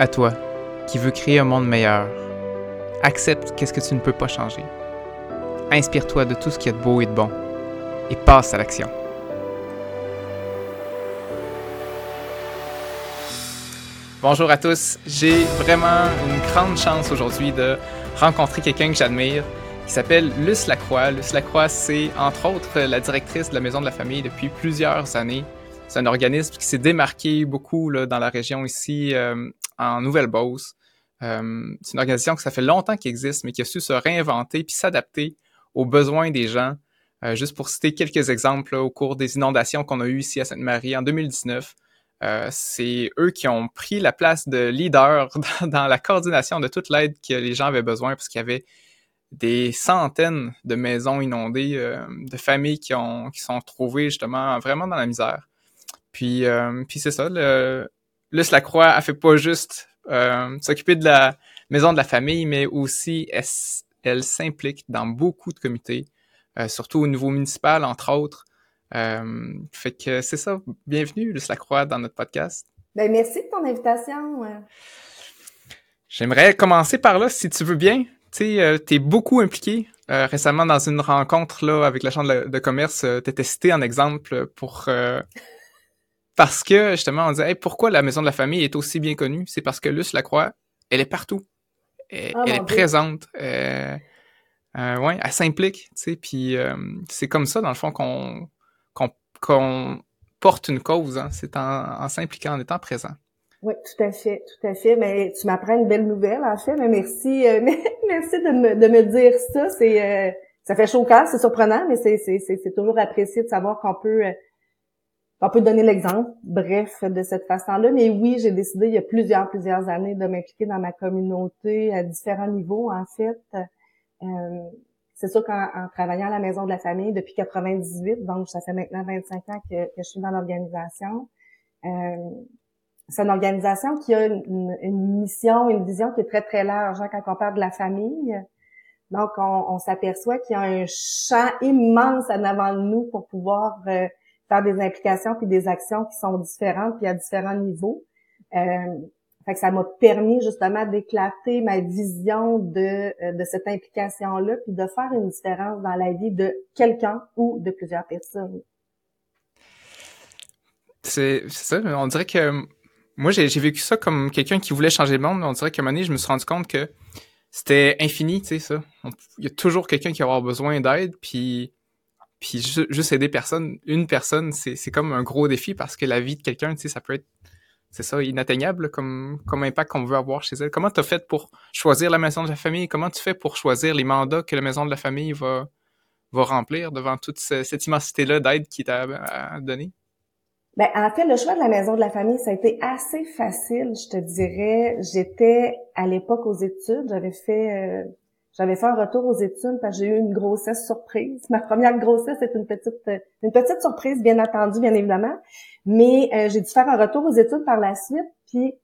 À toi, qui veux créer un monde meilleur. Accepte qu'est-ce que tu ne peux pas changer. Inspire-toi de tout ce qu'il y a de beau et de bon. Et passe à l'action. Bonjour à tous. J'ai vraiment une grande chance aujourd'hui de rencontrer quelqu'un que j'admire qui s'appelle Luce Lacroix. Luce Lacroix, c'est entre autres la directrice de la Maison de la Famille depuis plusieurs années. C'est un organisme qui s'est démarqué beaucoup là, dans la région ici, euh, en Nouvelle-Beauce. Euh, c'est une organisation que ça fait longtemps qu'il existe, mais qui a su se réinventer puis s'adapter aux besoins des gens. Euh, juste pour citer quelques exemples, au cours des inondations qu'on a eues ici à Sainte-Marie en 2019, euh, c'est eux qui ont pris la place de leader dans, la coordination de toute l'aide que les gens avaient besoin parce qu'il y avait des centaines de maisons inondées, de familles qui ont qui sont trouvées justement vraiment dans la misère. Puis, puis c'est ça, Luce Lacroix a fait pas juste euh, s'occuper de la maison de la famille, mais aussi elle, elle s'implique dans beaucoup de comités, euh, surtout au niveau municipal, entre autres. Euh, fait que c'est ça. Bienvenue, Luce Lacroix, dans notre podcast. Ben, merci de ton invitation. J'aimerais commencer par là, si tu veux bien. Tu sais, euh, t'es beaucoup impliqué. Euh, récemment, dans une rencontre là avec la Chambre de, commerce, euh, t'étais cité en exemple pour parce que justement on disait pourquoi la maison de la famille est aussi bien connue, c'est parce que Luce Lacroix, elle est partout, elle, elle est Dieu. présente, euh, euh, ouais, elle s'implique, tu sais, puis euh, c'est comme ça dans le fond qu'on qu'on qu'on porte une cause, hein, c'est en, en s'impliquant, en étant présent. Oui, tout à fait, tout à fait. Mais tu m'apprends une belle nouvelle, en fait. Mais merci, euh, merci de me, de me dire ça. C'est, euh, ça fait chaud au cœur, c'est surprenant, mais c'est, c'est, c'est, c'est toujours apprécié de savoir qu'on peut, qu'on peut donner l'exemple. Bref, de cette façon-là. Mais oui, j'ai décidé il y a plusieurs, plusieurs années de m'impliquer dans ma communauté à différents niveaux, en fait. Euh, c'est sûr qu'en en travaillant à la maison de la famille depuis 98, donc ça fait maintenant 25 ans que, que je suis dans l'organisation. Euh, c'est une organisation qui a une- une mission, une vision qui est très, très large hein, quand on parle de la famille. Donc, on, on s'aperçoit qu'il y a un champ immense en avant de nous pour pouvoir euh, faire des implications puis des actions qui sont différentes puis à différents niveaux. Euh, fait que ça m'a permis justement d'éclater ma vision de, euh, de cette implication-là puis de faire une différence dans la vie de quelqu'un ou de plusieurs personnes. C'est ça, on dirait que moi j'ai vécu ça comme quelqu'un qui voulait changer le monde, on dirait qu'à un moment donné, je me suis rendu compte que c'était infini, tu sais ça. Il y a toujours quelqu'un qui va avoir besoin d'aide, puis puis ju- juste aider personne, une personne, c'est comme un gros défi parce que la vie de quelqu'un, tu sais, ça peut être c'est ça inatteignable comme comme impact qu'on veut avoir chez elle. Comment tu as fait pour choisir la maison de la famille? Comment tu fais pour choisir les mandats que la maison de la famille va va remplir devant toute ce- cette immensité là d'aide qui t'a à donner? Ben, en fait, le choix de la maison de la famille, ça a été assez facile, je te dirais. J'étais à l'époque aux études, j'avais fait euh, j'avais fait un retour aux études parce que j'ai eu une grossesse surprise. Ma première grossesse est une petite euh, une petite surprise, bien entendu, bien évidemment. Mais euh, j'ai dû faire un retour aux études par la suite. Puis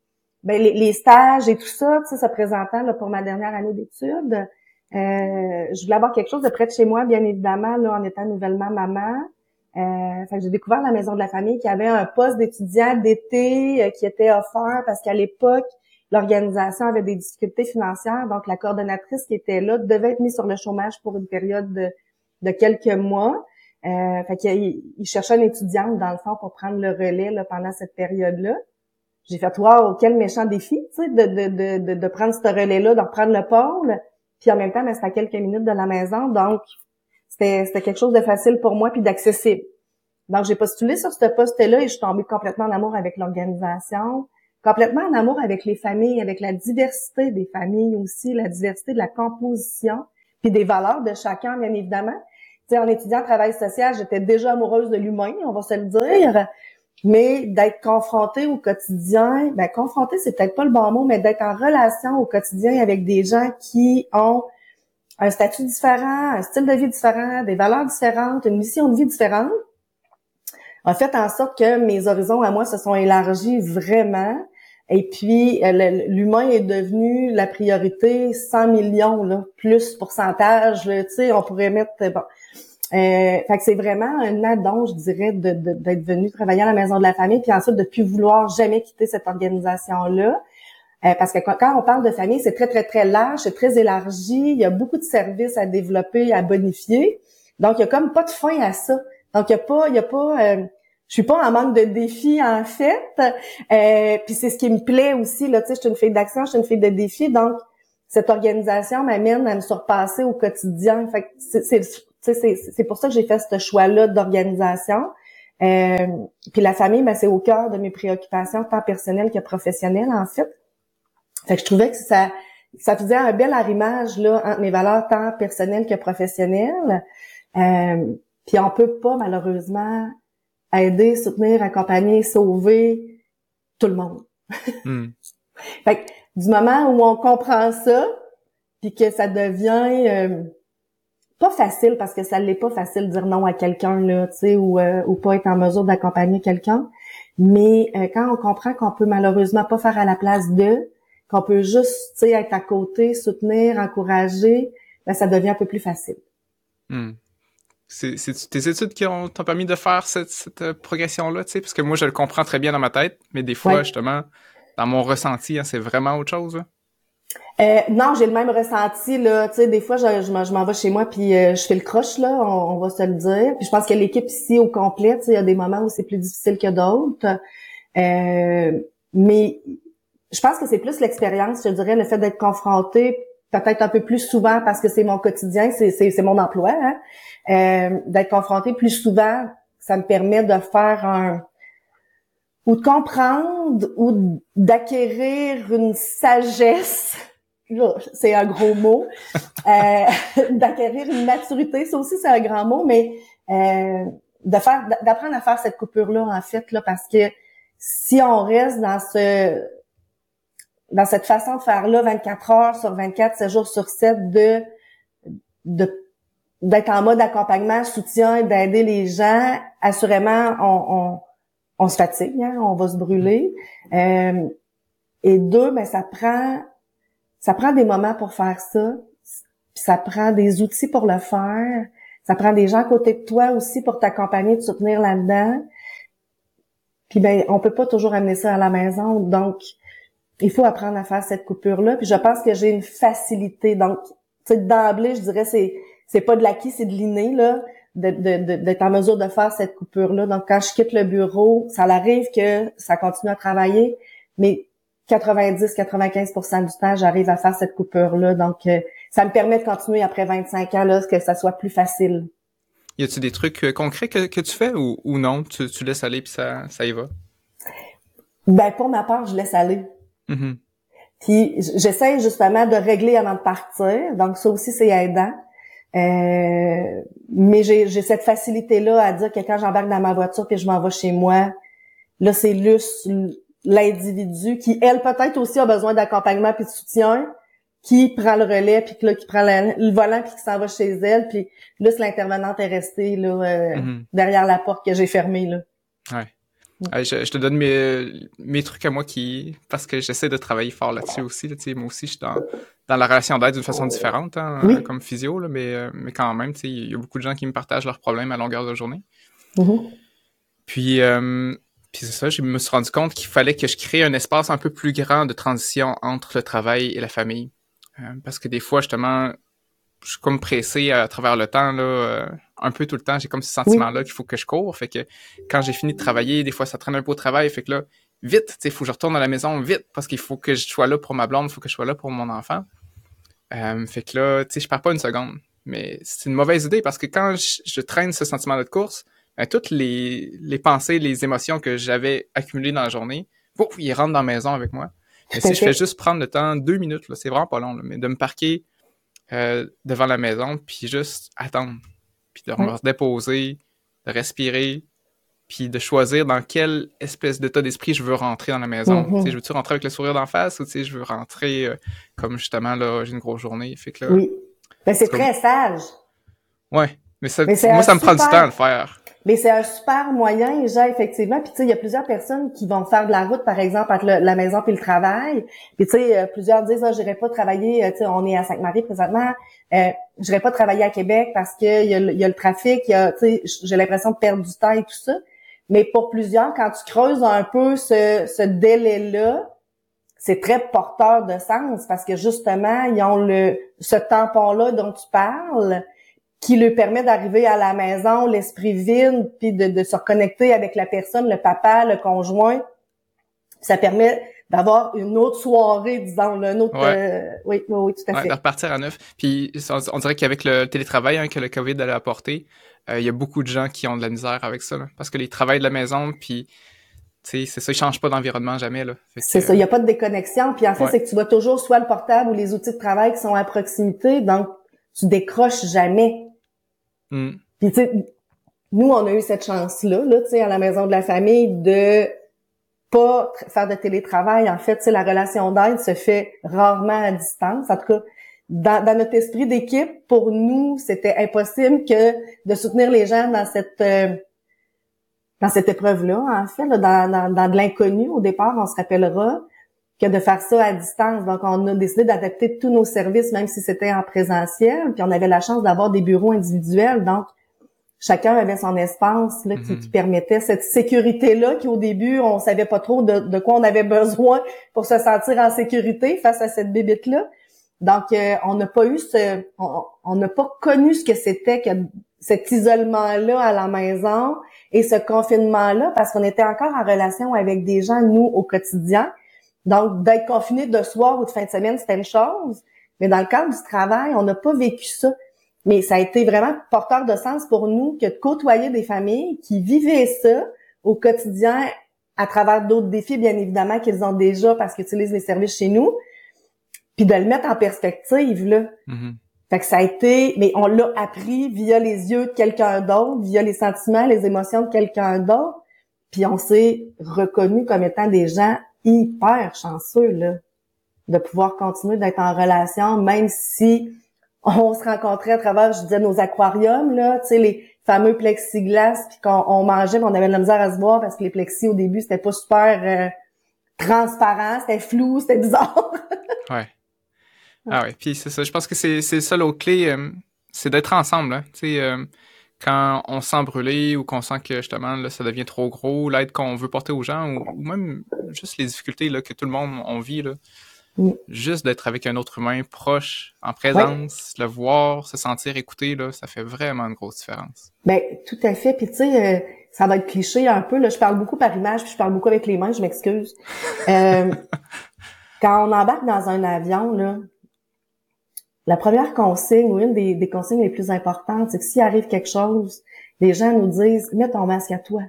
ben, les, les stages et tout ça, se présentant là, pour ma dernière année d'études, euh, je voulais avoir quelque chose de près de chez moi, bien évidemment, là, en étant nouvellement maman. Euh, j'ai découvert la maison de la famille qui avait un poste d'étudiant d'été euh, qui était offert parce qu'à l'époque, l'organisation avait des difficultés financières. Donc, la coordonnatrice qui était là devait être mise sur le chômage pour une période de, quelques mois. Euh, fait qu'il il cherchait une étudiante, dans le fond, pour prendre le relais là, pendant cette période-là. J'ai fait, wow, quel méchant défi, tu sais, de, de, de, de, prendre ce relais-là, de reprendre le pôle. Puis en même temps, ben, c'était à quelques minutes de la maison. Donc, c'était c'était quelque chose de facile pour moi puis d'accessible. Donc, j'ai postulé sur ce poste-là et je suis tombée complètement en amour avec l'organisation, complètement en amour avec les familles, avec la diversité des familles aussi, la diversité de la composition, puis des valeurs de chacun, bien évidemment. En étudiant travail social, j'étais déjà amoureuse de l'humain, on va se le dire, mais d'être confrontée au quotidien, ben confrontée, c'est peut-être pas le bon mot, mais d'être en relation au quotidien avec des gens qui ont un statut différent, un style de vie différent, des valeurs différentes, une mission de vie différente, a fait en sorte que mes horizons à moi se sont élargis vraiment. Et puis, euh, l'humain est devenu la priorité 100 millions, là, plus pourcentage, tu sais, on pourrait mettre, euh, bon. Euh, fait que c'est vraiment un addon, je dirais, d'être venu travailler à la Maison de la Famille, puis ensuite de plus vouloir jamais quitter cette organisation-là. Euh, parce que quand, on parle de famille, c'est très, très, très large, c'est très élargi. Il y a beaucoup de services à développer, à bonifier. Donc, il y a comme pas de fin à ça. Donc, il y a pas, il y a pas, euh, je suis pas en manque de défis, en fait. Euh, puis c'est ce qui me plaît aussi, là, tu sais, je suis une fille d'action, je suis une fille de défis. Donc, cette organisation m'amène à me surpasser au quotidien. Fait c'est pour ça que j'ai fait ce choix-là d'organisation. Euh, puis la famille, ben, c'est au cœur de mes préoccupations, tant personnelles que professionnelles, en fait. Fait que je trouvais que ça, ça faisait un bel arrimage là entre mes valeurs tant personnelles que professionnelles. Euh, puis on peut pas malheureusement aider, soutenir, accompagner, sauver tout le monde. Hmm. fait que du moment où on comprend ça, puis que ça devient euh, pas facile parce que ça l'est pas facile de dire non à quelqu'un là, tu sais, ou, euh, ou pas être en mesure d'accompagner quelqu'un. Mais euh, quand on comprend qu'on peut malheureusement pas faire à la place d'eux, qu'on peut juste, tu sais, être à côté, soutenir, encourager, ben, ça devient un peu plus facile. Hmm. C'est tes études qui ont t'ont permis de faire cette, cette progression-là, tu sais, parce que moi je le comprends très bien dans ma tête, mais des fois justement, dans mon ressenti, hein, c'est vraiment autre chose. Euh, non, j'ai le même ressenti là. Tu sais, des fois, je, je, m'en vais chez moi puis euh, je fais le croche là, on, va se le dire. Puis je pense que l'équipe ici au complet, tu sais, il y a des moments où c'est plus difficile que d'autres. Euh, mais je pense que c'est plus l'expérience, je dirais, le fait d'être confronté peut-être un peu plus souvent parce que c'est mon quotidien, c'est mon emploi. Hein. Euh, d'être confronté plus souvent, ça me permet de faire un ou de comprendre ou d'acquérir une sagesse c'est un gros mot, euh, d'acquérir une maturité, ça aussi c'est un grand mot, mais euh, de faire, d'apprendre à faire cette coupure-là en fait, là, parce que si on reste dans ce, dans cette façon de faire là, 24 heures sur 24, 7 jours sur 7, de, de d'être en mode accompagnement, soutien, d'aider les gens, assurément, on, on, on se fatigue, hein, on va se brûler. Euh, et deux, ben ça prend ça prend des moments pour faire ça, puis ça prend des outils pour le faire, ça prend des gens à côté de toi aussi pour t'accompagner, te soutenir là-dedans. Puis ben, on peut pas toujours amener ça à la maison, donc il faut apprendre à faire cette coupure-là. Puis je pense que j'ai une facilité. Donc, tu sais, d'emblée, je dirais, c'est c'est pas de l'acquis, c'est de l'inné, là, d'être de, de, en mesure de faire cette coupure-là. Donc, quand je quitte le bureau, ça arrive que ça continue à travailler, mais 90-95% du temps, j'arrive à faire cette coupure-là. Donc, euh, ça me permet de continuer après 25 ans, là, que ça soit plus facile. Y a-tu des trucs euh, concrets que, que, tu fais ou, ou non? Tu, tu, laisses aller puis ça, ça y va? Ben, pour ma part, je laisse aller. Mm-hmm. Puis, j'essaie justement de régler avant de partir. Donc, ça aussi, c'est aidant. Euh, mais j'ai cette facilité-là à dire que quand j'embarque dans ma voiture puis je m'en vais chez moi, là, c'est l'individu qui, elle, peut-être aussi a besoin d'accompagnement puis de soutien, qui prend le relais, puis là, qui prend le volant, puis qui s'en va chez elle, puis là, c'est l'intervenante est restée là, euh, mm-hmm. derrière la porte que j'ai fermée. Là. Ouais. Je, te donne mes, mes trucs à moi qui parce que j'essaie de travailler fort là-dessus aussi. Là, moi aussi, je suis dans, dans la relation d'aide d'une façon différente, hein, comme physio, là, mais, euh, mais quand même, il y a beaucoup de gens qui me partagent leurs problèmes à longueur de journée. Mm-hmm. Puis, euh, puis c'est ça, je me suis rendu compte qu'il fallait que je crée un espace un peu plus grand de transition entre le travail et la famille. Euh, parce que des fois, justement, je suis comme pressé à travers le temps, là, euh, un peu tout le temps. J'ai comme ce sentiment-là qu'il faut que je cours. Fait que quand j'ai fini de travailler, des fois, ça traîne un peu au travail. Fait que là, vite, il faut que je retourne à la maison vite parce qu'il faut que je sois là pour ma blonde, il faut que je sois là pour mon enfant. Euh, fait que là, tu sais, je pars pas une seconde. Mais c'est une mauvaise idée parce que quand je, je traîne ce sentiment de course, ben, toutes les, les pensées, les émotions que j'avais accumulées dans la journée, ouf, ils rentrent dans la maison avec moi. Mais si je fais juste prendre le temps, deux minutes, là, c'est vraiment pas long, mais de me parquer euh, devant la maison, puis juste attendre, puis de déposer, de respirer, puis de choisir dans quelle espèce d'état d'esprit je veux rentrer dans la maison. Mm-hmm. Je veux-tu rentrer avec le sourire d'en face ou je veux rentrer euh, comme justement là, j'ai une grosse journée. Fait que là, oui. Ben, c'est très sage. Ouais. Mais, ça, moi, ça me prend du temps à le faire. Mais c'est un super moyen, déjà, effectivement. Puis, tu sais, il y a plusieurs personnes qui vont faire de la route, par exemple, entre la maison puis le travail. Puis, tu sais, euh, plusieurs disent, ah, j'irai pas travailler, euh, tu sais, on est à Sainte-Marie présentement, euh, j'irai pas travailler à Québec parce qu'il y, a le, y a le trafic, tu sais, j'ai l'impression de perdre du temps et tout ça. Mais pour plusieurs, quand tu creuses un peu ce, ce délai-là, c'est très porteur de sens parce que justement, ils ont le ce tampon-là dont tu parles qui lui permet d'arriver à la maison, l'esprit vide, puis de, de, se reconnecter avec la personne, le papa, le conjoint. Ça permet d'avoir une autre soirée, disons, un autre... Euh, oui, oui, tout à fait. De repartir à neuf. Puis on, dirait qu'avec le télétravail hein, que le COVID a apporté, euh, il y a beaucoup de gens qui ont de la misère avec ça, parce que les travaillent de la maison, puis c'est ça, ils changent pas d'environnement jamais. C'est ça, il n'y a pas de déconnexion. Puis en fait, c'est que tu vois toujours soit le portable ou les outils de travail qui sont à proximité, donc tu décroches jamais. Mm. Puis tu sais, nous, on a eu cette chance-là, là, tu sais, à la maison de la famille, de pas faire de télétravail. En fait, tu sais, la relation d'aide se fait rarement à distance. En tout cas, dans, dans notre esprit d'équipe, pour nous, c'était impossible que de soutenir les gens dans cette euh, dans cette épreuve-là, en fait, dans, dans, de l'inconnu au départ, on se rappellera que de faire ça à distance. Donc, on a décidé d'adapter tous nos services, même si c'était en présentiel. Puis, on avait la chance d'avoir des bureaux individuels. Donc, chacun avait son espace là, qui, mm-hmm. permettait cette sécurité-là, qui au début, on savait pas trop de, de, quoi on avait besoin pour se sentir en sécurité face à cette bébite-là. Donc, euh, on n'a pas eu ce, on n'a pas connu ce que c'était que cet isolement-là à la maison et ce confinement-là parce qu'on était encore en relation avec des gens, nous, au quotidien. Donc, d'être confiné de soir ou de fin de semaine, c'était une chose. Mais dans le cadre du travail, on n'a pas vécu ça. Mais ça a été vraiment porteur de sens pour nous que de côtoyer des familles qui vivaient ça au quotidien à travers d'autres défis, bien évidemment, qu'ils ont déjà parce qu'ils utilisent les services chez nous, puis de le mettre en perspective, là. Mm-hmm. Fait que ça a été, mais on l'a appris via les yeux de quelqu'un d'autre, via les sentiments, les émotions de quelqu'un d'autre, puis on s'est reconnu comme étant des gens hyper chanceux, là, de pouvoir continuer d'être en relation, même si on se rencontrait à travers, je disais, nos aquariums, là, tu sais, les fameux plexiglas, puis qu'on mangeait, on avait de la misère à se voir parce que les plexis, au début, c'était pas super euh, transparent, c'était flou, c'était bizarre. ouais. Ah ouais, puis c'est ça. Je pense que c'est ça l'autre clé, euh, c'est d'être ensemble. Hein. Tu sais, euh, quand on se sent brûlé ou qu'on sent que justement là, ça devient trop gros, l'aide qu'on veut porter aux gens ou, même juste les difficultés là, que tout le monde on vit, là, juste d'être avec un autre humain proche, en présence, le voir, se sentir écouté, là, ça fait vraiment une grosse différence. Ben tout à fait. Puis tu sais, euh, ça va être cliché un peu. Là, je parle beaucoup par image, puis je parle beaucoup avec les mains. Je m'excuse. quand on embarque dans un avion, là, la première consigne, ou une des, consignes les plus importantes, c'est que s'il arrive quelque chose, les gens nous disent, mets ton masque à toi.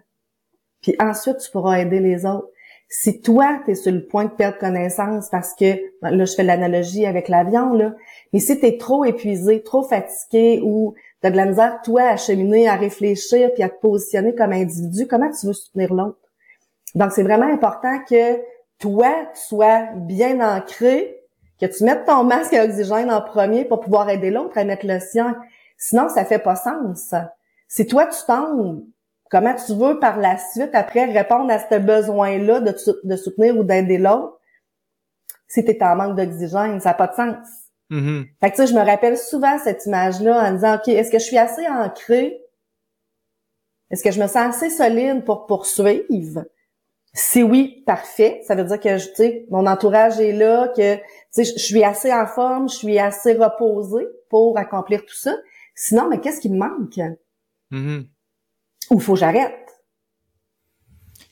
Puis ensuite, tu pourras aider les autres. Si toi, tu es sur le point de perdre connaissance parce que, là, je fais l'analogie avec l'avion, là, mais si tu es trop épuisé, trop fatigué ou tu de la misère, toi, à cheminer, à réfléchir, puis à te positionner comme individu, comment tu veux soutenir l'autre? Donc, c'est vraiment important que toi, tu sois bien ancré que tu mettes ton masque à oxygène en premier pour pouvoir aider l'autre à mettre le sien. Sinon, ça fait pas sens. Si toi, tu tombes, comment tu veux par la suite, après, répondre à ce besoin-là de, de soutenir ou d'aider l'autre? Si tu es en manque d'oxygène? Ça n'a pas de sens. Mm-hmm. Fait que tu sais, je me rappelle souvent cette image-là en disant, OK, est-ce que je suis assez ancré? Est-ce que je me sens assez solide pour poursuivre? Si oui, parfait. Ça veut dire que tu sais, mon entourage est là, que je suis assez en forme, je suis assez reposée pour accomplir tout ça. Sinon, mais qu'est-ce qui me manque? Mm-hmm. Ou faut que j'arrête?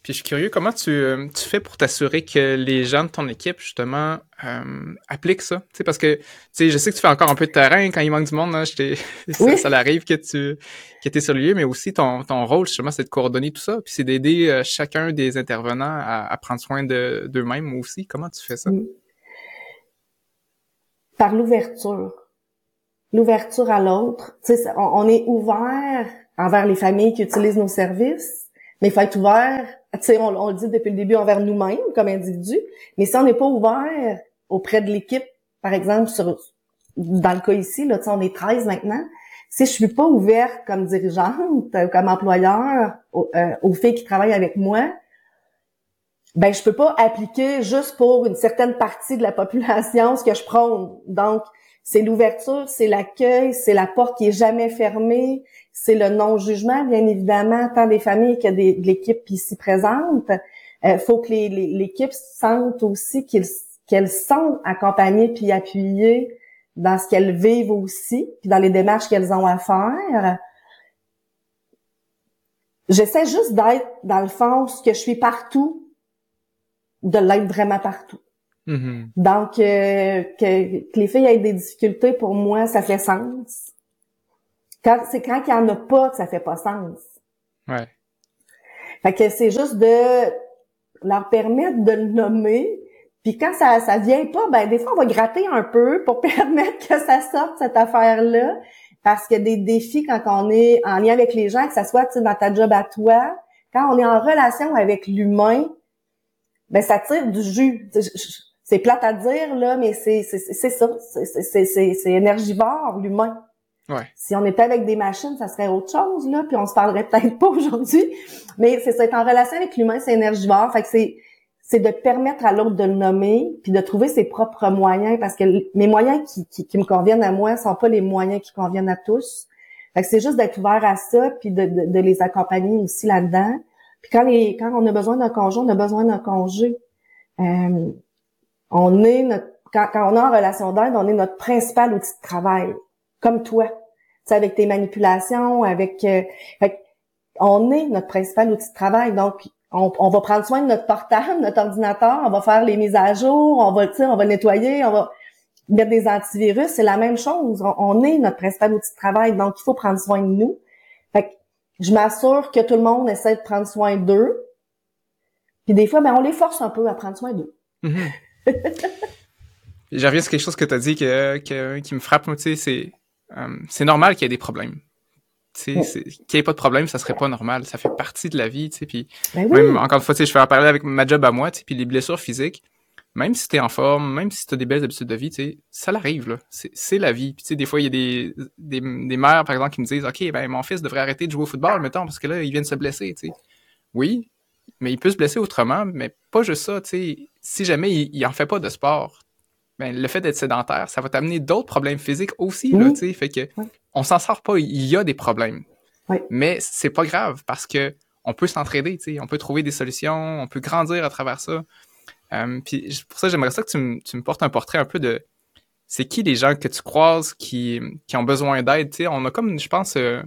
Puis je suis curieux, comment tu, euh, tu fais pour t'assurer que les gens de ton équipe, justement, euh, appliquent ça? sais parce que je sais que tu fais encore un peu de terrain quand il manque du monde. Hein, ça, ça arrive que tu que es sur le lieu, mais aussi ton, ton rôle, justement, c'est de coordonner tout ça. Puis c'est d'aider euh, chacun des intervenants à, prendre soin d'eux-mêmes aussi. Comment tu fais ça? Par l'ouverture. L'ouverture à l'autre. On, on est ouvert envers les familles qui utilisent nos services, mais il faut être ouvert on, on, le dit depuis le début envers nous-mêmes comme individus, mais si on n'est pas ouvert auprès de l'équipe, par exemple, sur, dans le cas ici, là, on est 13 maintenant, si je suis pas ouverte comme dirigeante, euh, comme employeur, euh, aux, filles qui travaillent avec moi, ben je peux pas appliquer juste pour une certaine partie de la population ce que je prône. Donc, c'est l'ouverture, c'est l'accueil, c'est la porte qui est jamais fermée, c'est le non-jugement, bien évidemment, tant des familles que des, de l'équipe ici présente. Il euh, faut que l'équipe sente aussi qu'ils qu'elles sont accompagnées puis appuyées dans ce qu'elles vivent aussi, puis dans les démarches qu'elles ont à faire. J'essaie juste d'être, dans le fond, ce que je suis partout, de l'être vraiment partout. Mm-hmm. Donc, euh, que, les filles aient des difficultés, pour moi, ça fait sens. Quand, c'est quand il n'y en a pas que ça fait pas sens. Ouais. Fait que c'est juste de leur permettre de le nommer. Puis quand ça ça vient pas, ben des fois on va gratter un peu pour permettre que ça sorte cette affaire-là. Parce que des défis quand on est en lien avec les gens, que ça soit dans ta job à toi, quand on est en relation avec l'humain, ben ça tire du jus. C'est plate à dire là, mais c'est c'est c'est ça, c'est c'est c'est énergivore l'humain. Si on était avec des machines, ça serait autre chose, là, puis on se parlerait peut-être pas aujourd'hui. Mais c'est ça, être en relation avec l'humain, c'est énergivore. Fait que c'est, c'est de permettre à l'autre de le nommer, puis de trouver ses propres moyens, parce que mes moyens qui, qui, me conviennent à moi sont pas les moyens qui conviennent à tous. Fait que c'est juste d'être ouvert à ça, puis de, de, les accompagner aussi là-dedans. Puis quand, les, quand on a besoin d'un congé, on a besoin d'un congé. Euh, on est notre, quand, quand on est en relation d'aide, on est notre principal outil de travail comme toi. Tu avec tes manipulations, avec, euh, on est notre principal outil de travail. Donc, on, va prendre soin de notre portable, notre ordinateur, on va faire les mises à jour, on va, on va nettoyer, on va mettre des antivirus. C'est la même chose. On, est notre principal outil de travail. Donc, il faut prendre soin de nous. Fait que je m'assure que tout le monde essaie de prendre soin d'eux. Puis des fois, ben, on les force un peu à prendre soin d'eux. Mm-hmm. J'en reviens sur quelque chose que tu as dit que, qui me frappe, tu sais, c'est euh, c'est normal qu'il y ait des problèmes. Qu'il n'y ait pas de problème, ça serait pas normal. Ça fait partie de la vie. Puis ben même, encore une fois, je fais en parler avec ma job à moi, puis les blessures physiques, même si tu es en forme, même si tu as des belles habitudes de vie, ça l'arrive. C'est la vie. Puis des fois, il y a des, des, des, mères, par exemple, qui me disent, OK, ben mon fils devrait arrêter de jouer au football, mettons, parce que là, il vient de se blesser. Oui, mais il peut se blesser autrement, mais pas juste ça. Si jamais il, il en fait pas de sport, ben, le fait d'être sédentaire, ça va t'amener d'autres problèmes physiques aussi, là, fait que on s'en sort pas, il y a des problèmes. Mais c'est pas grave parce que on peut s'entraider, on peut trouver des solutions, on peut grandir à travers ça. Euh, puis pour ça, j'aimerais ça que tu, me portes un portrait un peu de c'est qui les gens que tu croises qui, qui ont besoin d'aide, on a comme, je pense, euh,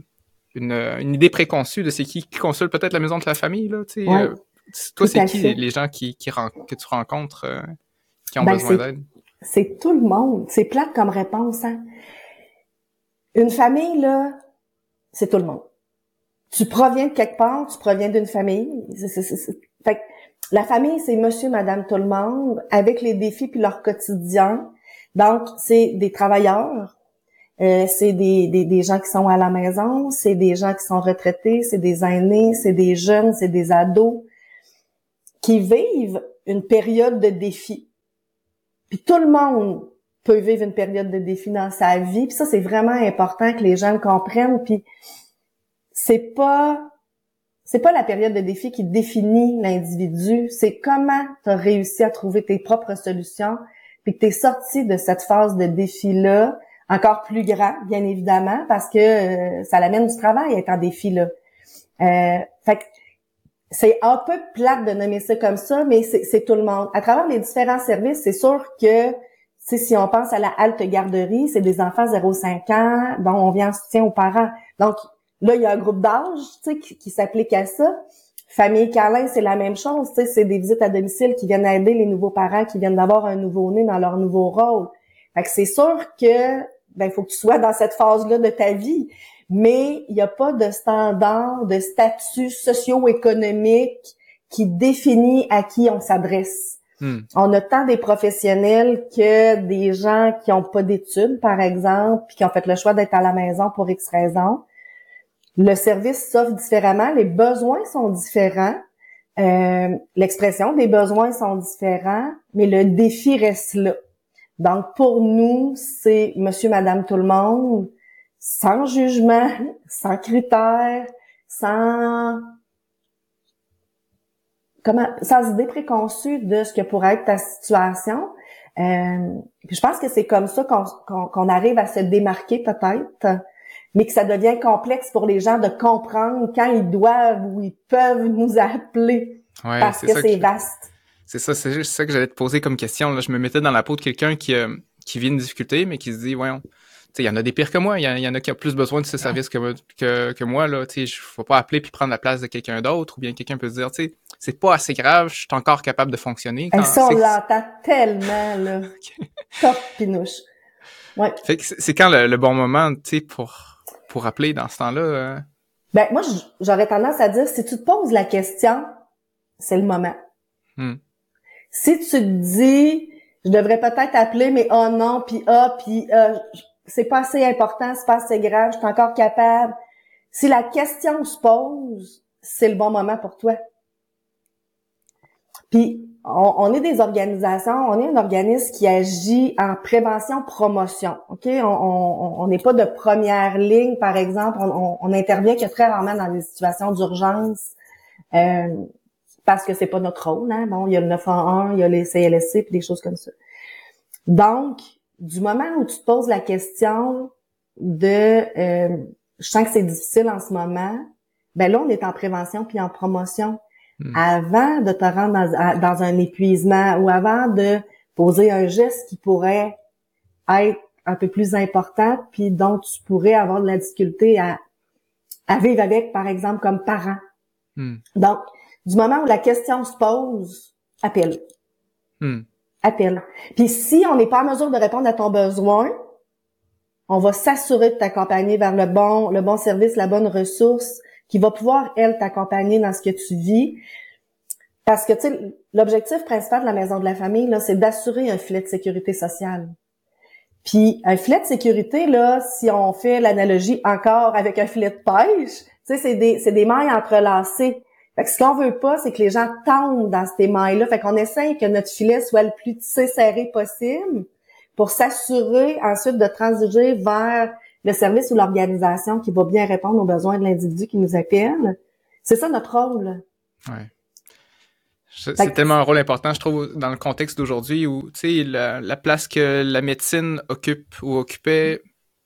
une, une, idée préconçue de c'est qui qui consulte peut-être la maison de la famille, là. Euh, toi, c'est qui les, gens qui, qui que tu rencontres qui ont ben, besoin d'aide? C'est tout le monde. C'est plate comme réponse, hein? Une famille, là, c'est tout le monde. Tu proviens de quelque part, tu proviens d'une famille. Fait la famille, c'est monsieur, madame, tout le monde, avec les défis puis leur quotidien. Donc, c'est des travailleurs, euh, c'est des, des, des, gens qui sont à la maison, c'est des gens qui sont retraités, c'est des aînés, c'est des jeunes, c'est des ados qui vivent une période de défis. Puis tout le monde peut vivre une période de défi dans sa vie. Puis ça, c'est vraiment important que les gens le comprennent. Puis c'est pas c'est pas la période de défi qui définit l'individu, c'est comment tu as réussi à trouver tes propres solutions, puis que tu es sorti de cette phase de défi-là, encore plus grand, bien évidemment, parce que euh, ça l'amène du travail être en défi-là. Euh, fait c'est un peu plate de nommer ça comme ça, mais c'est tout le monde. À travers les différents services, c'est sûr que si on pense à la halte garderie, c'est des enfants 0-5 ans dont on vient en soutien aux parents. Donc là, il y a un groupe d'âge qui, qui s'applique à ça. Famille câlin, c'est la même chose. C'est des visites à domicile qui viennent aider les nouveaux parents qui viennent d'avoir un nouveau-né dans leur nouveau rôle. Fait que c'est sûr que ben faut que tu sois dans cette phase-là de ta vie mais il n'y a pas de standard de statut socio-économique qui définit à qui on s'adresse. Hmm. On a tant des professionnels que des gens qui n'ont pas d'études, par exemple, puis qui ont fait le choix d'être à la maison pour X raisons. Le service s'offre différemment, les besoins sont différents, euh, l'expression des besoins sont différents, mais le défi reste là. Donc pour nous, c'est Monsieur, Madame, tout le monde sans jugement, sans critères, sans comment sans idée préconçue de ce que pourrait être ta situation. Euh, je pense que c'est comme ça qu'on arrive à se démarquer peut-être, mais que ça devient complexe pour les gens de comprendre quand ils doivent ou ils peuvent nous appeler parce que c'est vaste. C'est ça, c'est juste ça que j'allais te poser comme question. Là. Je me mettais dans la peau de quelqu'un qui, euh, qui vit une difficulté, mais qui se dit, voyons, il y en a des pires que moi, il y, en a qui ont plus besoin de ce service que, que, que moi. Là, je ne faut pas appeler puis prendre la place de quelqu'un d'autre, ou bien quelqu'un peut se dire, c'est pas assez grave, je suis encore capable de fonctionner. Quand ça, on l'entend tellement, là. Top pinouche. Ouais. c'est quand le, bon moment, tu sais, pour, pour appeler dans ce temps-là? Euh? Ben, moi, j'aurais tendance à dire, si tu te poses la question, c'est le moment. Hmm. Si tu te dis, je devrais peut-être appeler, mais oh non, puis ah, puis euh, c'est pas assez important, c'est pas assez grave, je suis encore capable. Si la question se pose, c'est le bon moment pour toi. Puis on, est des organisations, on est un organisme qui agit en prévention-promotion. Ok, on n'est pas de première ligne, par exemple. On, intervient que très rarement dans des situations d'urgence euh, parce que c'est pas notre rôle. Hein? Bon, il y a le 911, il y a les CLSC puis des choses comme ça. Donc, du moment où tu te poses la question de euh, je sens que c'est difficile en ce moment, ben là, on est en prévention puis en promotion. Hmm. Avant de te rendre dans, un épuisement ou avant de poser un geste qui pourrait être un peu plus important, puis dont tu pourrais avoir de la difficulté à, à vivre avec, par exemple, comme parent. Hmm. Donc, du moment où la question se pose, appelle. Hmm appelle. Puis si on n'est pas en mesure de répondre à ton besoin, on va s'assurer de t'accompagner vers le bon, le bon service, la bonne ressource qui va pouvoir, elle, t'accompagner dans ce que tu vis. Parce que, tu sais, l'objectif principal de la maison de la famille, là, c'est d'assurer un filet de sécurité sociale. Puis, un filet de sécurité, là, si on fait l'analogie encore avec un filet de pêche, tu sais, c'est des, c'est des mailles entrelacées. Fait que ce qu'on veut pas, c'est que les gens tombent dans ces mailles-là. Fait qu'on essaye que notre filet soit le plus tissé serré possible pour s'assurer ensuite de transiger vers le service ou l'organisation qui va bien répondre aux besoins de l'individu qui nous appelle. C'est ça notre rôle. Ouais. C'est tellement un rôle important, je trouve, dans le contexte d'aujourd'hui où, tu sais, la, place que la médecine occupe ou occupait,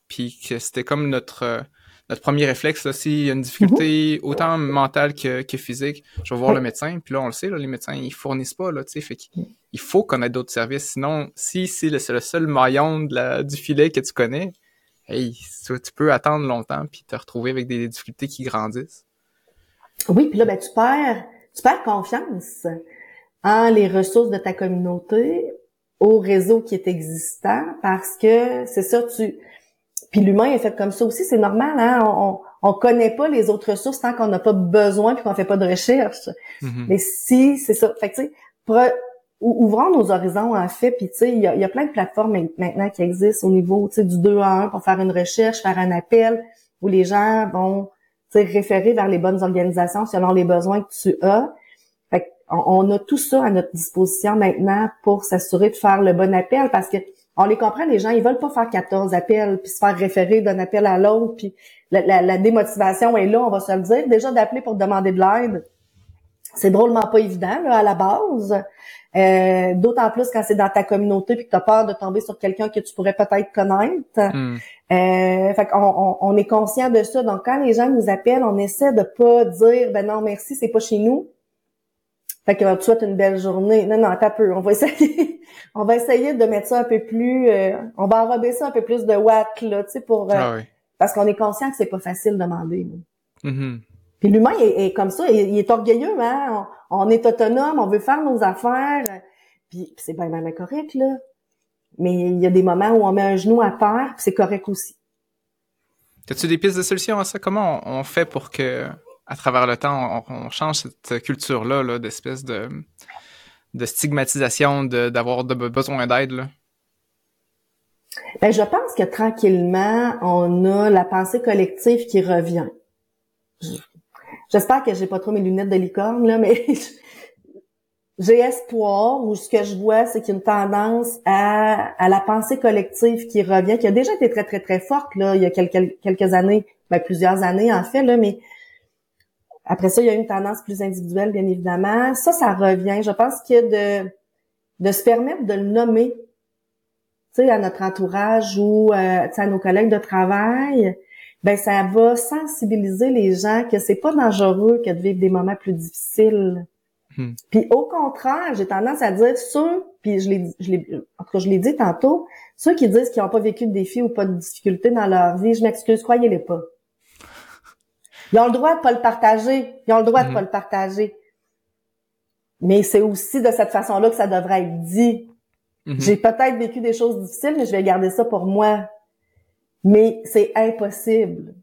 puis que c'était comme notre notre premier réflexe, s'il y a une difficulté mhm. autant mentale que, physique, je vais voir le médecin. Puis là, on le sait, les médecins, ils fournissent pas, là, tu sais, fait qu'il faut connaître d'autres services. Sinon, si c'est le, seul maillon de la, du filet que tu connais, hey, tu, peux attendre longtemps puis te retrouver avec des difficultés qui grandissent. Oui, puis là, ben, tu perds, tu perds confiance en les ressources de ta communauté, au réseau qui est existant, parce que c'est ça, tu puis l'humain est fait comme ça aussi, c'est normal. Hein? On, on connaît pas les autres ressources tant qu'on n'a pas besoin puis qu'on fait pas de recherche. Mm-hmm. Mais si c'est ça, fait tu sais, ouvrons nos horizons en fait. Puis tu sais, il y a, plein de plateformes maintenant qui existent au niveau tu sais du 2 à 1 pour faire une recherche, faire un appel où les gens vont tu sais référer vers les bonnes organisations selon les besoins que tu as. Fait on, on a tout ça à notre disposition maintenant pour s'assurer de faire le bon appel parce que on les comprend, les gens, ils veulent pas faire 14 appels puis se faire référer d'un appel à l'autre, puis la, démotivation est là, on va se le dire. Déjà d'appeler pour demander de l'aide, c'est drôlement pas évident là, à la base. Euh, d'autant plus quand c'est dans ta communauté puis que tu as peur de tomber sur quelqu'un que tu pourrais peut-être connaître. Hmm. Euh, fait qu'on on, est conscient de ça. Donc, quand les gens nous appellent, on essaie de pas dire ben non, merci, c'est pas chez nous. Fait que tu souhaites une belle journée. Non, non, t'as peu. On va essayer, on va essayer de mettre ça un peu plus, euh, on va enrober ça un peu plus de watts, là, tu sais, pour, euh, ah parce qu'on est conscient que c'est pas facile de demander. Mm-hmm. Puis l'humain est, comme ça, il, est orgueilleux, hein. On, est autonome, on veut faire nos affaires. Puis, c'est bien, bien, correct, là. Mais il y a des moments où on met un genou à terre, puis c'est correct aussi. As-tu des pistes de solution à ça? Comment on fait pour que à travers le temps, on, change cette culture-là -là, d'espèce de, de stigmatisation d'avoir de, besoin d'aide? Ben, je pense que tranquillement, on a la pensée collective qui revient. J'espère que j'ai pas trop mes lunettes de licorne, là, mais j'ai espoir, ou ce que je vois, c'est qu'il y a une tendance à, à, la pensée collective qui revient, qui a déjà été très, très, très forte, là, il y a quelques, quelques années, ben, plusieurs années, en fait, là, mais après ça, il y a une tendance plus individuelle, bien évidemment. Ça, ça revient. Je pense que de, de se permettre de le nommer, tu sais, à notre entourage ou euh, à nos collègues de travail, ben ça va sensibiliser les gens que c'est pas dangereux que de vivre des moments plus difficiles. Hmm. Puis au contraire, j'ai tendance à dire ceux, puis je l'ai, je l'ai, en tout cas, je l'ai dit tantôt, ceux qui disent qu'ils n'ont pas vécu de défis ou pas de difficultés dans leur vie, je m'excuse, croyez-les pas. Ils ont le droit de pas le partager. Ils ont le droit de hmm. pas le partager. Mais c'est aussi de cette façon-là que ça devrait être dit. Hmm. J'ai peut-être vécu des choses difficiles, mais je vais garder ça pour moi. Mais c'est impossible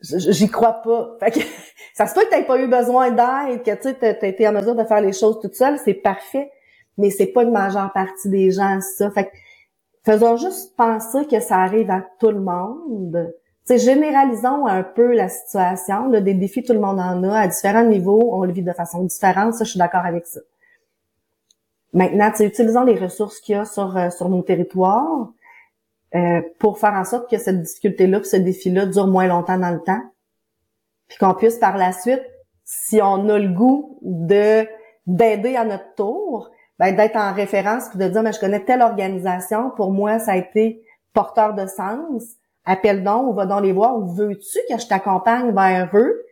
j'y crois pas. Fait que, ça se peut que t'aies pas eu besoin d'aide, que tu as été en mesure de faire les choses toute seule, c'est parfait, mais c'est pas une majeure partie des gens, ça. Fait que, faisons juste penser que ça arrive à tout le monde. T'sais, généralisons un peu la situation. Là, des défis, tout le monde en a à différents niveaux. On le vit de façon différente. Ça, je suis d'accord avec ça. Maintenant, utilisons les ressources qu'il y a sur, euh, sur nos territoires. Euh, pour faire en sorte que cette difficulté-là, ce défi-là dure moins longtemps dans le temps, puis qu'on puisse par la suite, si on a le goût de d'aider à notre tour, ben, d'être en référence puis de dire mais je connais telle organisation, pour moi ça a été porteur de sens. Appelle donc ou va dans les voir ou veux-tu que je t'accompagne vers eux,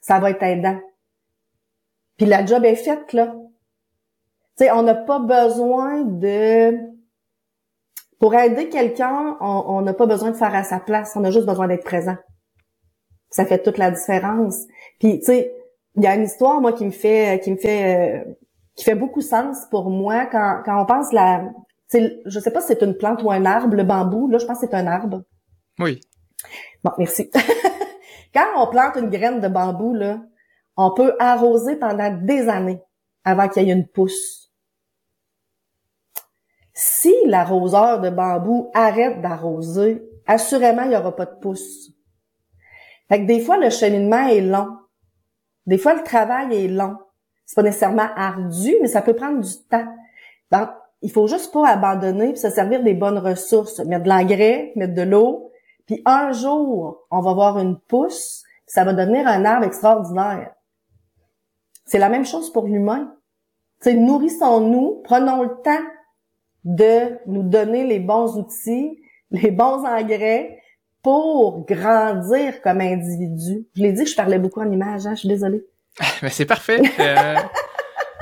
ça va être aidant. Puis la job est faite là. Tu sais, on n'a pas besoin de pour aider quelqu'un, on n'a pas besoin de faire à sa place, on a juste besoin d'être présent. Ça fait toute la différence. Puis tu sais, il y a une histoire moi qui me fait qui me fait euh, qui fait beaucoup sens pour moi quand quand on pense la je sais pas si c'est une plante ou un arbre, le bambou, là je pense que c'est un arbre. Oui. Bon, merci. quand on plante une graine de bambou là, on peut arroser pendant des années avant qu'il y ait une pousse si l'arroseur de bambou arrête d'arroser, assurément, il n'y aura pas de pouce. Fait que des fois, le cheminement est long. Des fois, le travail est long. C'est pas nécessairement ardu, mais ça peut prendre du temps. Donc, il faut juste pas abandonner puis se servir des bonnes ressources. Mettre de l'engrais, mettre de l'eau. Puis un jour, on va voir une pousse, ça va devenir un arbre extraordinaire. C'est la même chose pour l'humain. nourrissons-nous, prenons le temps de nous donner les bons outils, les bons engrais pour grandir comme individu. Je l'ai dit je parlais beaucoup en images, hein, je suis désolée. Mais c'est parfait. Euh,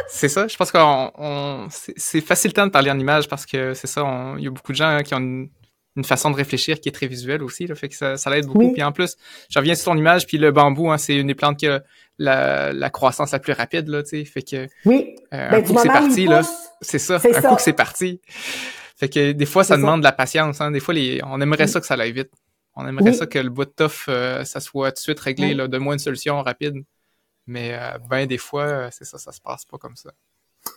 c'est ça. Je pense qu'on c'est facilitant de parler en images parce que c'est ça. Il y a beaucoup de gens hein, qui ont une, façon de réfléchir qui est très visuelle aussi. Là, fait que ça, ça l'aide beaucoup. Puis en plus, je reviens sur ton image. Puis le bambou, hein, c'est une des plantes qui a la, la croissance la plus rapide, là, tu sais. Fait que. Oui. Euh, ben, un coup c'est parti, là. C'est ça. Un coup que c'est parti. Fait que des fois, ça demande de la patience, hein. Des fois, les, on aimerait ça que ça aille vite. On aimerait ça que le bout de tough, euh, ça soit tout de suite réglé, là, de moins une solution rapide. Mais euh, ben des fois, euh, c'est ça, ça se passe pas comme ça.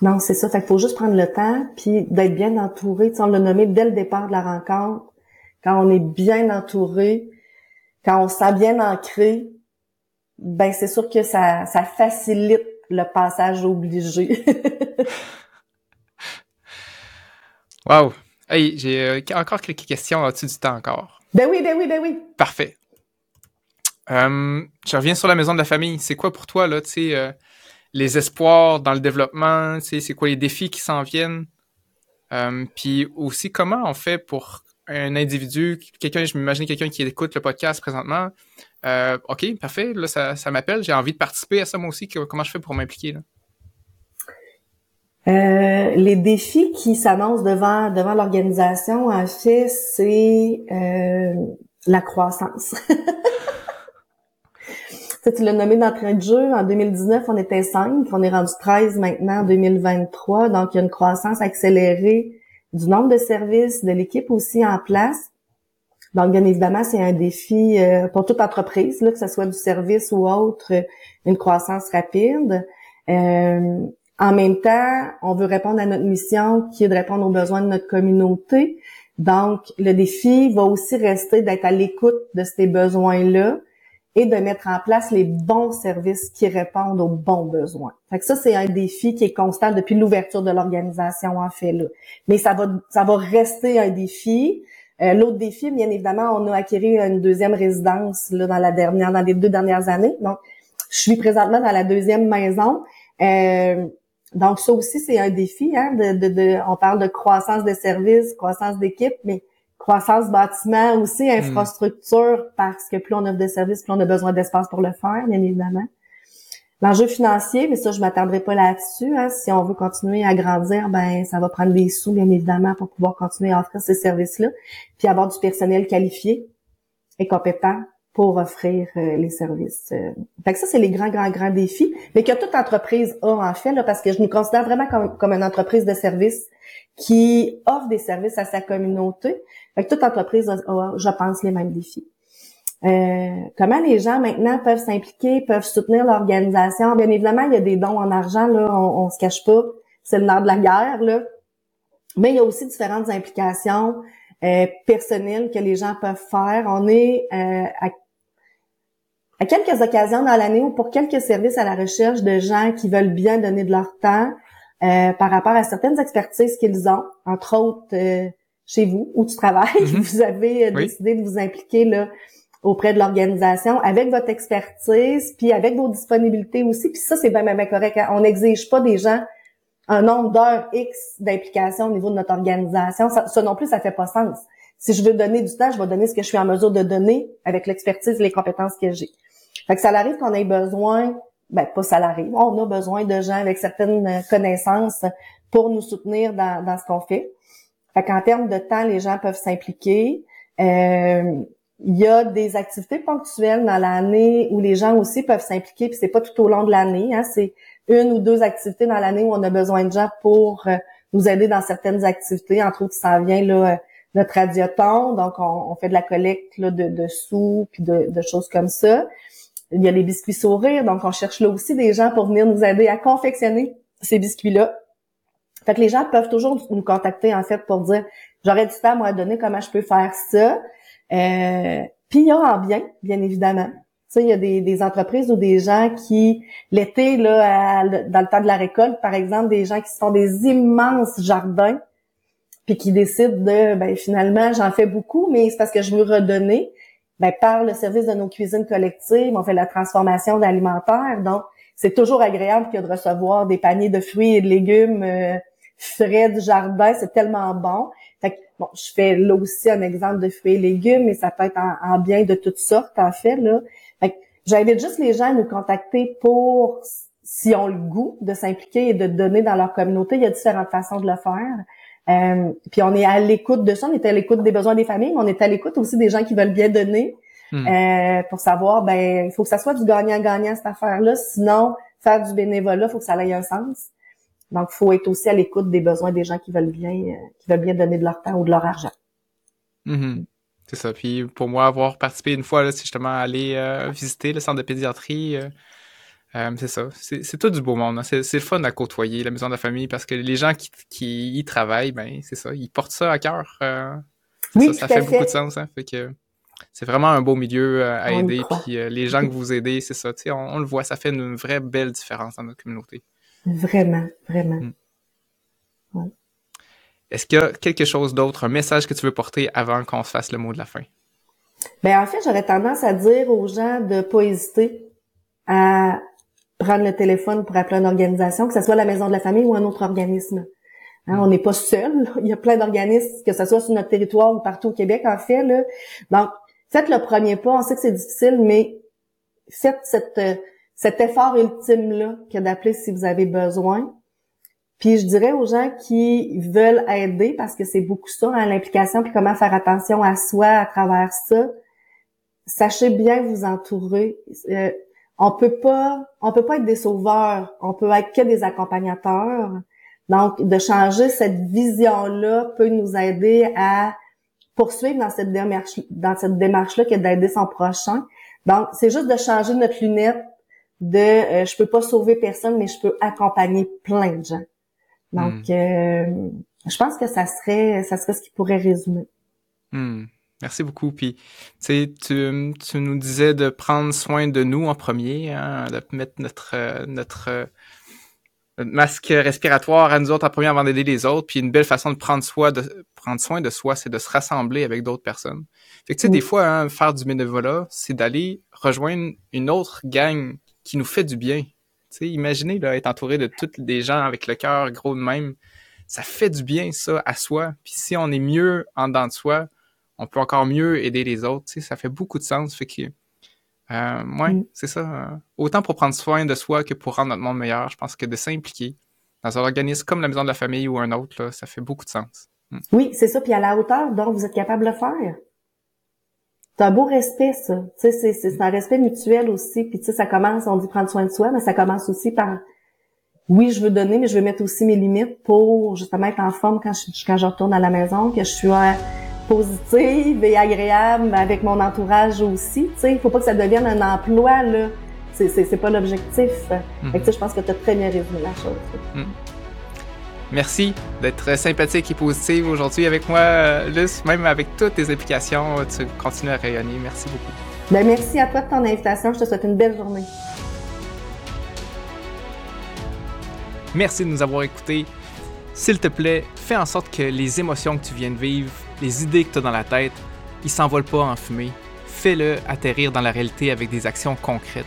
Non, c'est ça. Fait qu'il faut juste prendre le temps, puis d'être bien entouré. Tu sais, on l'a nommé dès le départ de la rencontre. Quand on est bien entouré, quand on sent bien ancré, ben c'est sûr que ça, ça facilite le passage obligé. wow! Hey, j'ai euh, encore quelques questions. As-tu du temps encore? Ben oui, ben oui, ben oui. Parfait. Euh, je reviens sur la maison de la famille. C'est quoi pour toi, là, tu sais, euh, les espoirs dans le développement? C'est quoi les défis qui s'en viennent? Puis aussi, comment on fait pour un individu, quelqu'un, je m'imagine quelqu'un qui écoute le podcast présentement, euh, OK, parfait, là, ça, ça m'appelle, j'ai envie de participer à ça moi aussi. Comment je fais pour m'impliquer? Euh, les défis qui s'annoncent devant devant l'organisation, en fait, c'est euh, la croissance. tu l'as nommé d'entrée de jeu. En 2019, on était 5, on est rendu 13 maintenant en 2023. Donc, il y a une croissance accélérée du nombre de services, de l'équipe aussi en place. Donc, bien évidemment, c'est un défi euh, pour toute entreprise, là, que ce soit du service ou autre, une croissance rapide. Euh, en même temps, on veut répondre à notre mission qui est de répondre aux besoins de notre communauté. Donc, le défi va aussi rester d'être à l'écoute de ces besoins-là et de mettre en place les bons services qui répondent aux bons besoins. Fait que ça, c'est un défi qui est constant depuis l'ouverture de l'organisation, en fait, là. Mais ça va, ça va rester un défi. Euh, l'autre défi, bien évidemment, on a acquis une deuxième résidence là, dans la dernière, dans les deux dernières années. Donc, je suis présentement dans la deuxième maison. Euh, donc, ça aussi, c'est un défi. Hein, de, de, on parle de croissance de services, croissance d'équipe, mais croissance bâtiment aussi, hmm. infrastructure, parce que plus on offre de services, plus on a besoin d'espace pour le faire, bien évidemment. L'enjeu financier, mais ça, je m'attendrai pas là-dessus. Hein. Si on veut continuer à grandir, ben ça va prendre des sous, bien évidemment, pour pouvoir continuer à offrir ces services-là, puis avoir du personnel qualifié et compétent pour offrir euh, les services. Euh. Fait que ça, c'est les grands, grands, grands défis, mais que toute entreprise a en fait, là, parce que je nous considère vraiment comme, comme une entreprise de service qui offre des services à sa communauté. Fait que toute entreprise a, je pense, les mêmes défis. Euh, comment les gens maintenant peuvent s'impliquer, peuvent soutenir l'organisation? Bien évidemment, il y a des dons en argent, là, on, on se cache pas, c'est le nerf de la guerre, là. Mais il y a aussi différentes implications euh, personnelles que les gens peuvent faire. On est euh, à à quelques occasions dans l'année ou pour quelques services à la recherche de gens qui veulent bien donner de leur temps euh, par rapport à certaines expertises qu'ils ont, entre autres euh, chez vous où tu travailles, mm-hmm. vous avez euh, décidé de vous impliquer là auprès de l'organisation avec votre expertise, puis avec vos disponibilités aussi. Puis ça, c'est bien, bien, correct. Hein. On n'exige pas des gens un nombre d'heures X d'implication au niveau de notre organisation. Ça, non plus, ça fait pas sens. Si je veux donner du temps, je vais donner ce que je suis en mesure de donner avec l'expertise et les compétences que j'ai. Fait que ça arrive qu'on ait besoin, ben pas ça arrive, on a besoin de gens avec certaines connaissances pour nous soutenir dans, dans ce qu'on fait. Fait qu'en termes de temps, les gens peuvent s'impliquer. Euh, il y a des activités ponctuelles dans l'année où les gens aussi peuvent s'impliquer, puis c'est pas tout au long de l'année, hein, c'est une ou deux activités dans l'année où on a besoin de gens pour euh, nous aider dans certaines activités, entre autres, ça vient là notre radioton, donc on, fait de la collecte là, de, de sous puis de, de choses comme ça. Il y a les biscuits sourires, donc on cherche là aussi des gens pour venir nous aider à confectionner ces biscuits-là. Fait que les gens peuvent toujours nous contacter en fait pour dire j'aurais du temps moi à donner comment je peux faire ça. Euh, puis il y a en bien, bien évidemment. Tu sais, il y a des, des, entreprises ou des gens qui l'été là, dans le temps de la récolte, par exemple, des gens qui se font des immenses jardins, puis qui décident de ben finalement j'en fais beaucoup, mais c'est parce que je veux redonner ben, par le service de nos cuisines collectives, on fait la transformation d'alimentaire. Donc, c'est toujours agréable que de recevoir des paniers de fruits et de légumes euh, frais du jardin. C'est tellement bon. Fait bon, je fais là aussi un exemple de fruits et légumes, mais ça peut être en, bien de toutes sortes, en fait. Là. Fait j'invite juste les gens à nous contacter pour, si ont le goût de s'impliquer et de donner dans leur communauté. Il y a différentes façons de le faire. Euh, puis on est à l'écoute de ça, on est à l'écoute des besoins des familles, mais on est à l'écoute aussi des gens qui veulent bien donner hmm. euh, pour savoir, ben il faut que ça soit du gagnant-gagnant cette affaire-là, sinon faire du bénévolat, il faut que ça ait un sens. Donc, il faut être aussi à l'écoute des besoins des gens qui veulent bien, euh, qui veulent bien donner de leur temps ou de leur argent. Mm-hmm. C'est ça. Puis pour moi, avoir participé une fois, c'est justement aller visiter le centre de pédiatrie. Euh, c'est ça. C'est tout du beau monde. Hein. C'est le fun à côtoyer, la maison de la famille, parce que les gens qui, qui y travaillent, ben c'est ça, ils portent ça à cœur. Euh, oui, ça, ça fait, beaucoup de sens. Hein. Fait que c'est vraiment un beau milieu euh, à aider. Puis les gens que vous aidez, c'est ça. On, on, le voit, ça fait une vraie belle différence dans notre communauté. Vraiment, vraiment. Mm. Est-ce qu'il y a quelque chose d'autre, un message que tu veux porter avant qu'on se fasse le mot de la fin? Ben en fait, j'aurais tendance à dire aux gens de pas hésiter à prendre le téléphone pour appeler une organisation, que ce soit la maison de la famille ou un autre organisme. Hein, on n'est pas seul. Il y a plein d'organismes, que ce soit sur notre territoire ou partout au Québec, en fait. Là. Donc, faites le premier pas. On sait que c'est difficile, mais faites cette, cet effort ultime-là que d'appeler si vous avez besoin. Puis je dirais aux gens qui veulent aider, parce que c'est beaucoup ça, hein, l'implication, puis comment faire attention à soi à travers ça, sachez bien vous entourer. Euh, on peut pas, on peut pas être des sauveurs, on peut être que des accompagnateurs. Donc, de changer cette vision-là peut nous aider à poursuivre dans cette démarche, dans cette démarche-là que d'aider son prochain. Donc, c'est juste de changer notre lunette de euh, je peux pas sauver personne, mais je peux accompagner plein de gens. Donc, hmm. euh, je pense que ça serait, ça serait ce qui pourrait résumer. Hmm. Merci beaucoup. Puis, tu, tu nous disais de prendre soin de nous en premier, hein, de mettre notre, euh, notre, masque respiratoire à nous autres en premier avant d'aider les autres. Puis, une belle façon de prendre, soin de, prendre soin de soi, c'est de se rassembler avec d'autres personnes. Fait que, tu sais, des fois, hein, faire du bénévolat, c'est d'aller rejoindre une autre gang qui nous fait du bien. Tu sais, imaginez là, être entouré de toutes des gens avec le cœur gros de même. Ça fait du bien, ça, à soi. Puis si on est mieux en dedans de soi, on peut encore mieux aider les autres. Ça fait beaucoup de sens. Fait que Euh, ouais, mm. c'est ça. Euh, autant pour prendre soin de soi que pour rendre notre monde meilleur, je pense que de s'impliquer dans un organisme comme la Maison de la Famille ou un autre, là, ça fait beaucoup de sens. Mm. Oui, c'est ça. Puis à la hauteur dont vous êtes capable de le faire. C'est un beau respect, ça. Tu sais, c'est un respect mutuel aussi. Puis tu sais, ça commence, on dit prendre soin de soi, mais ça commence aussi par oui, je veux donner, mais je veux mettre aussi mes limites pour justement être en forme quand je, quand je retourne à la maison, que je suis positive et agréable avec mon entourage aussi. Tu sais, il faut pas que ça devienne un emploi, là. C'est, c'est, pas l'objectif. Mm je pense que tu as très bien résumé la chose. Mhm. Merci d'être sympathique et positive aujourd'hui avec moi, Luce. Même avec toutes tes implications, tu continues à rayonner. Merci beaucoup. Ben, merci à toi de ton invitation. Je te souhaite une belle journée. Merci de nous avoir écoutés. S'il te plaît, fais en sorte que les émotions que tu viens de vivre, les idées que tu as dans la tête, ils s'envolent pas en fumée. Fais-le atterrir dans la réalité avec des actions concrètes.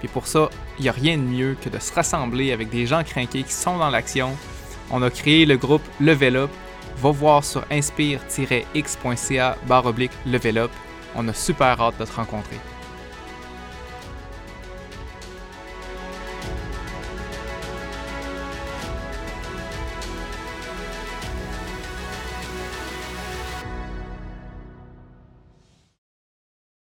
Puis pour ça, il n'y a rien de mieux que de se rassembler avec des gens craqués qui sont dans l'action. On a créé le groupe Level Up. Va voir sur inspire-x.ca barre oblique Level. On a super hâte de te rencontrer.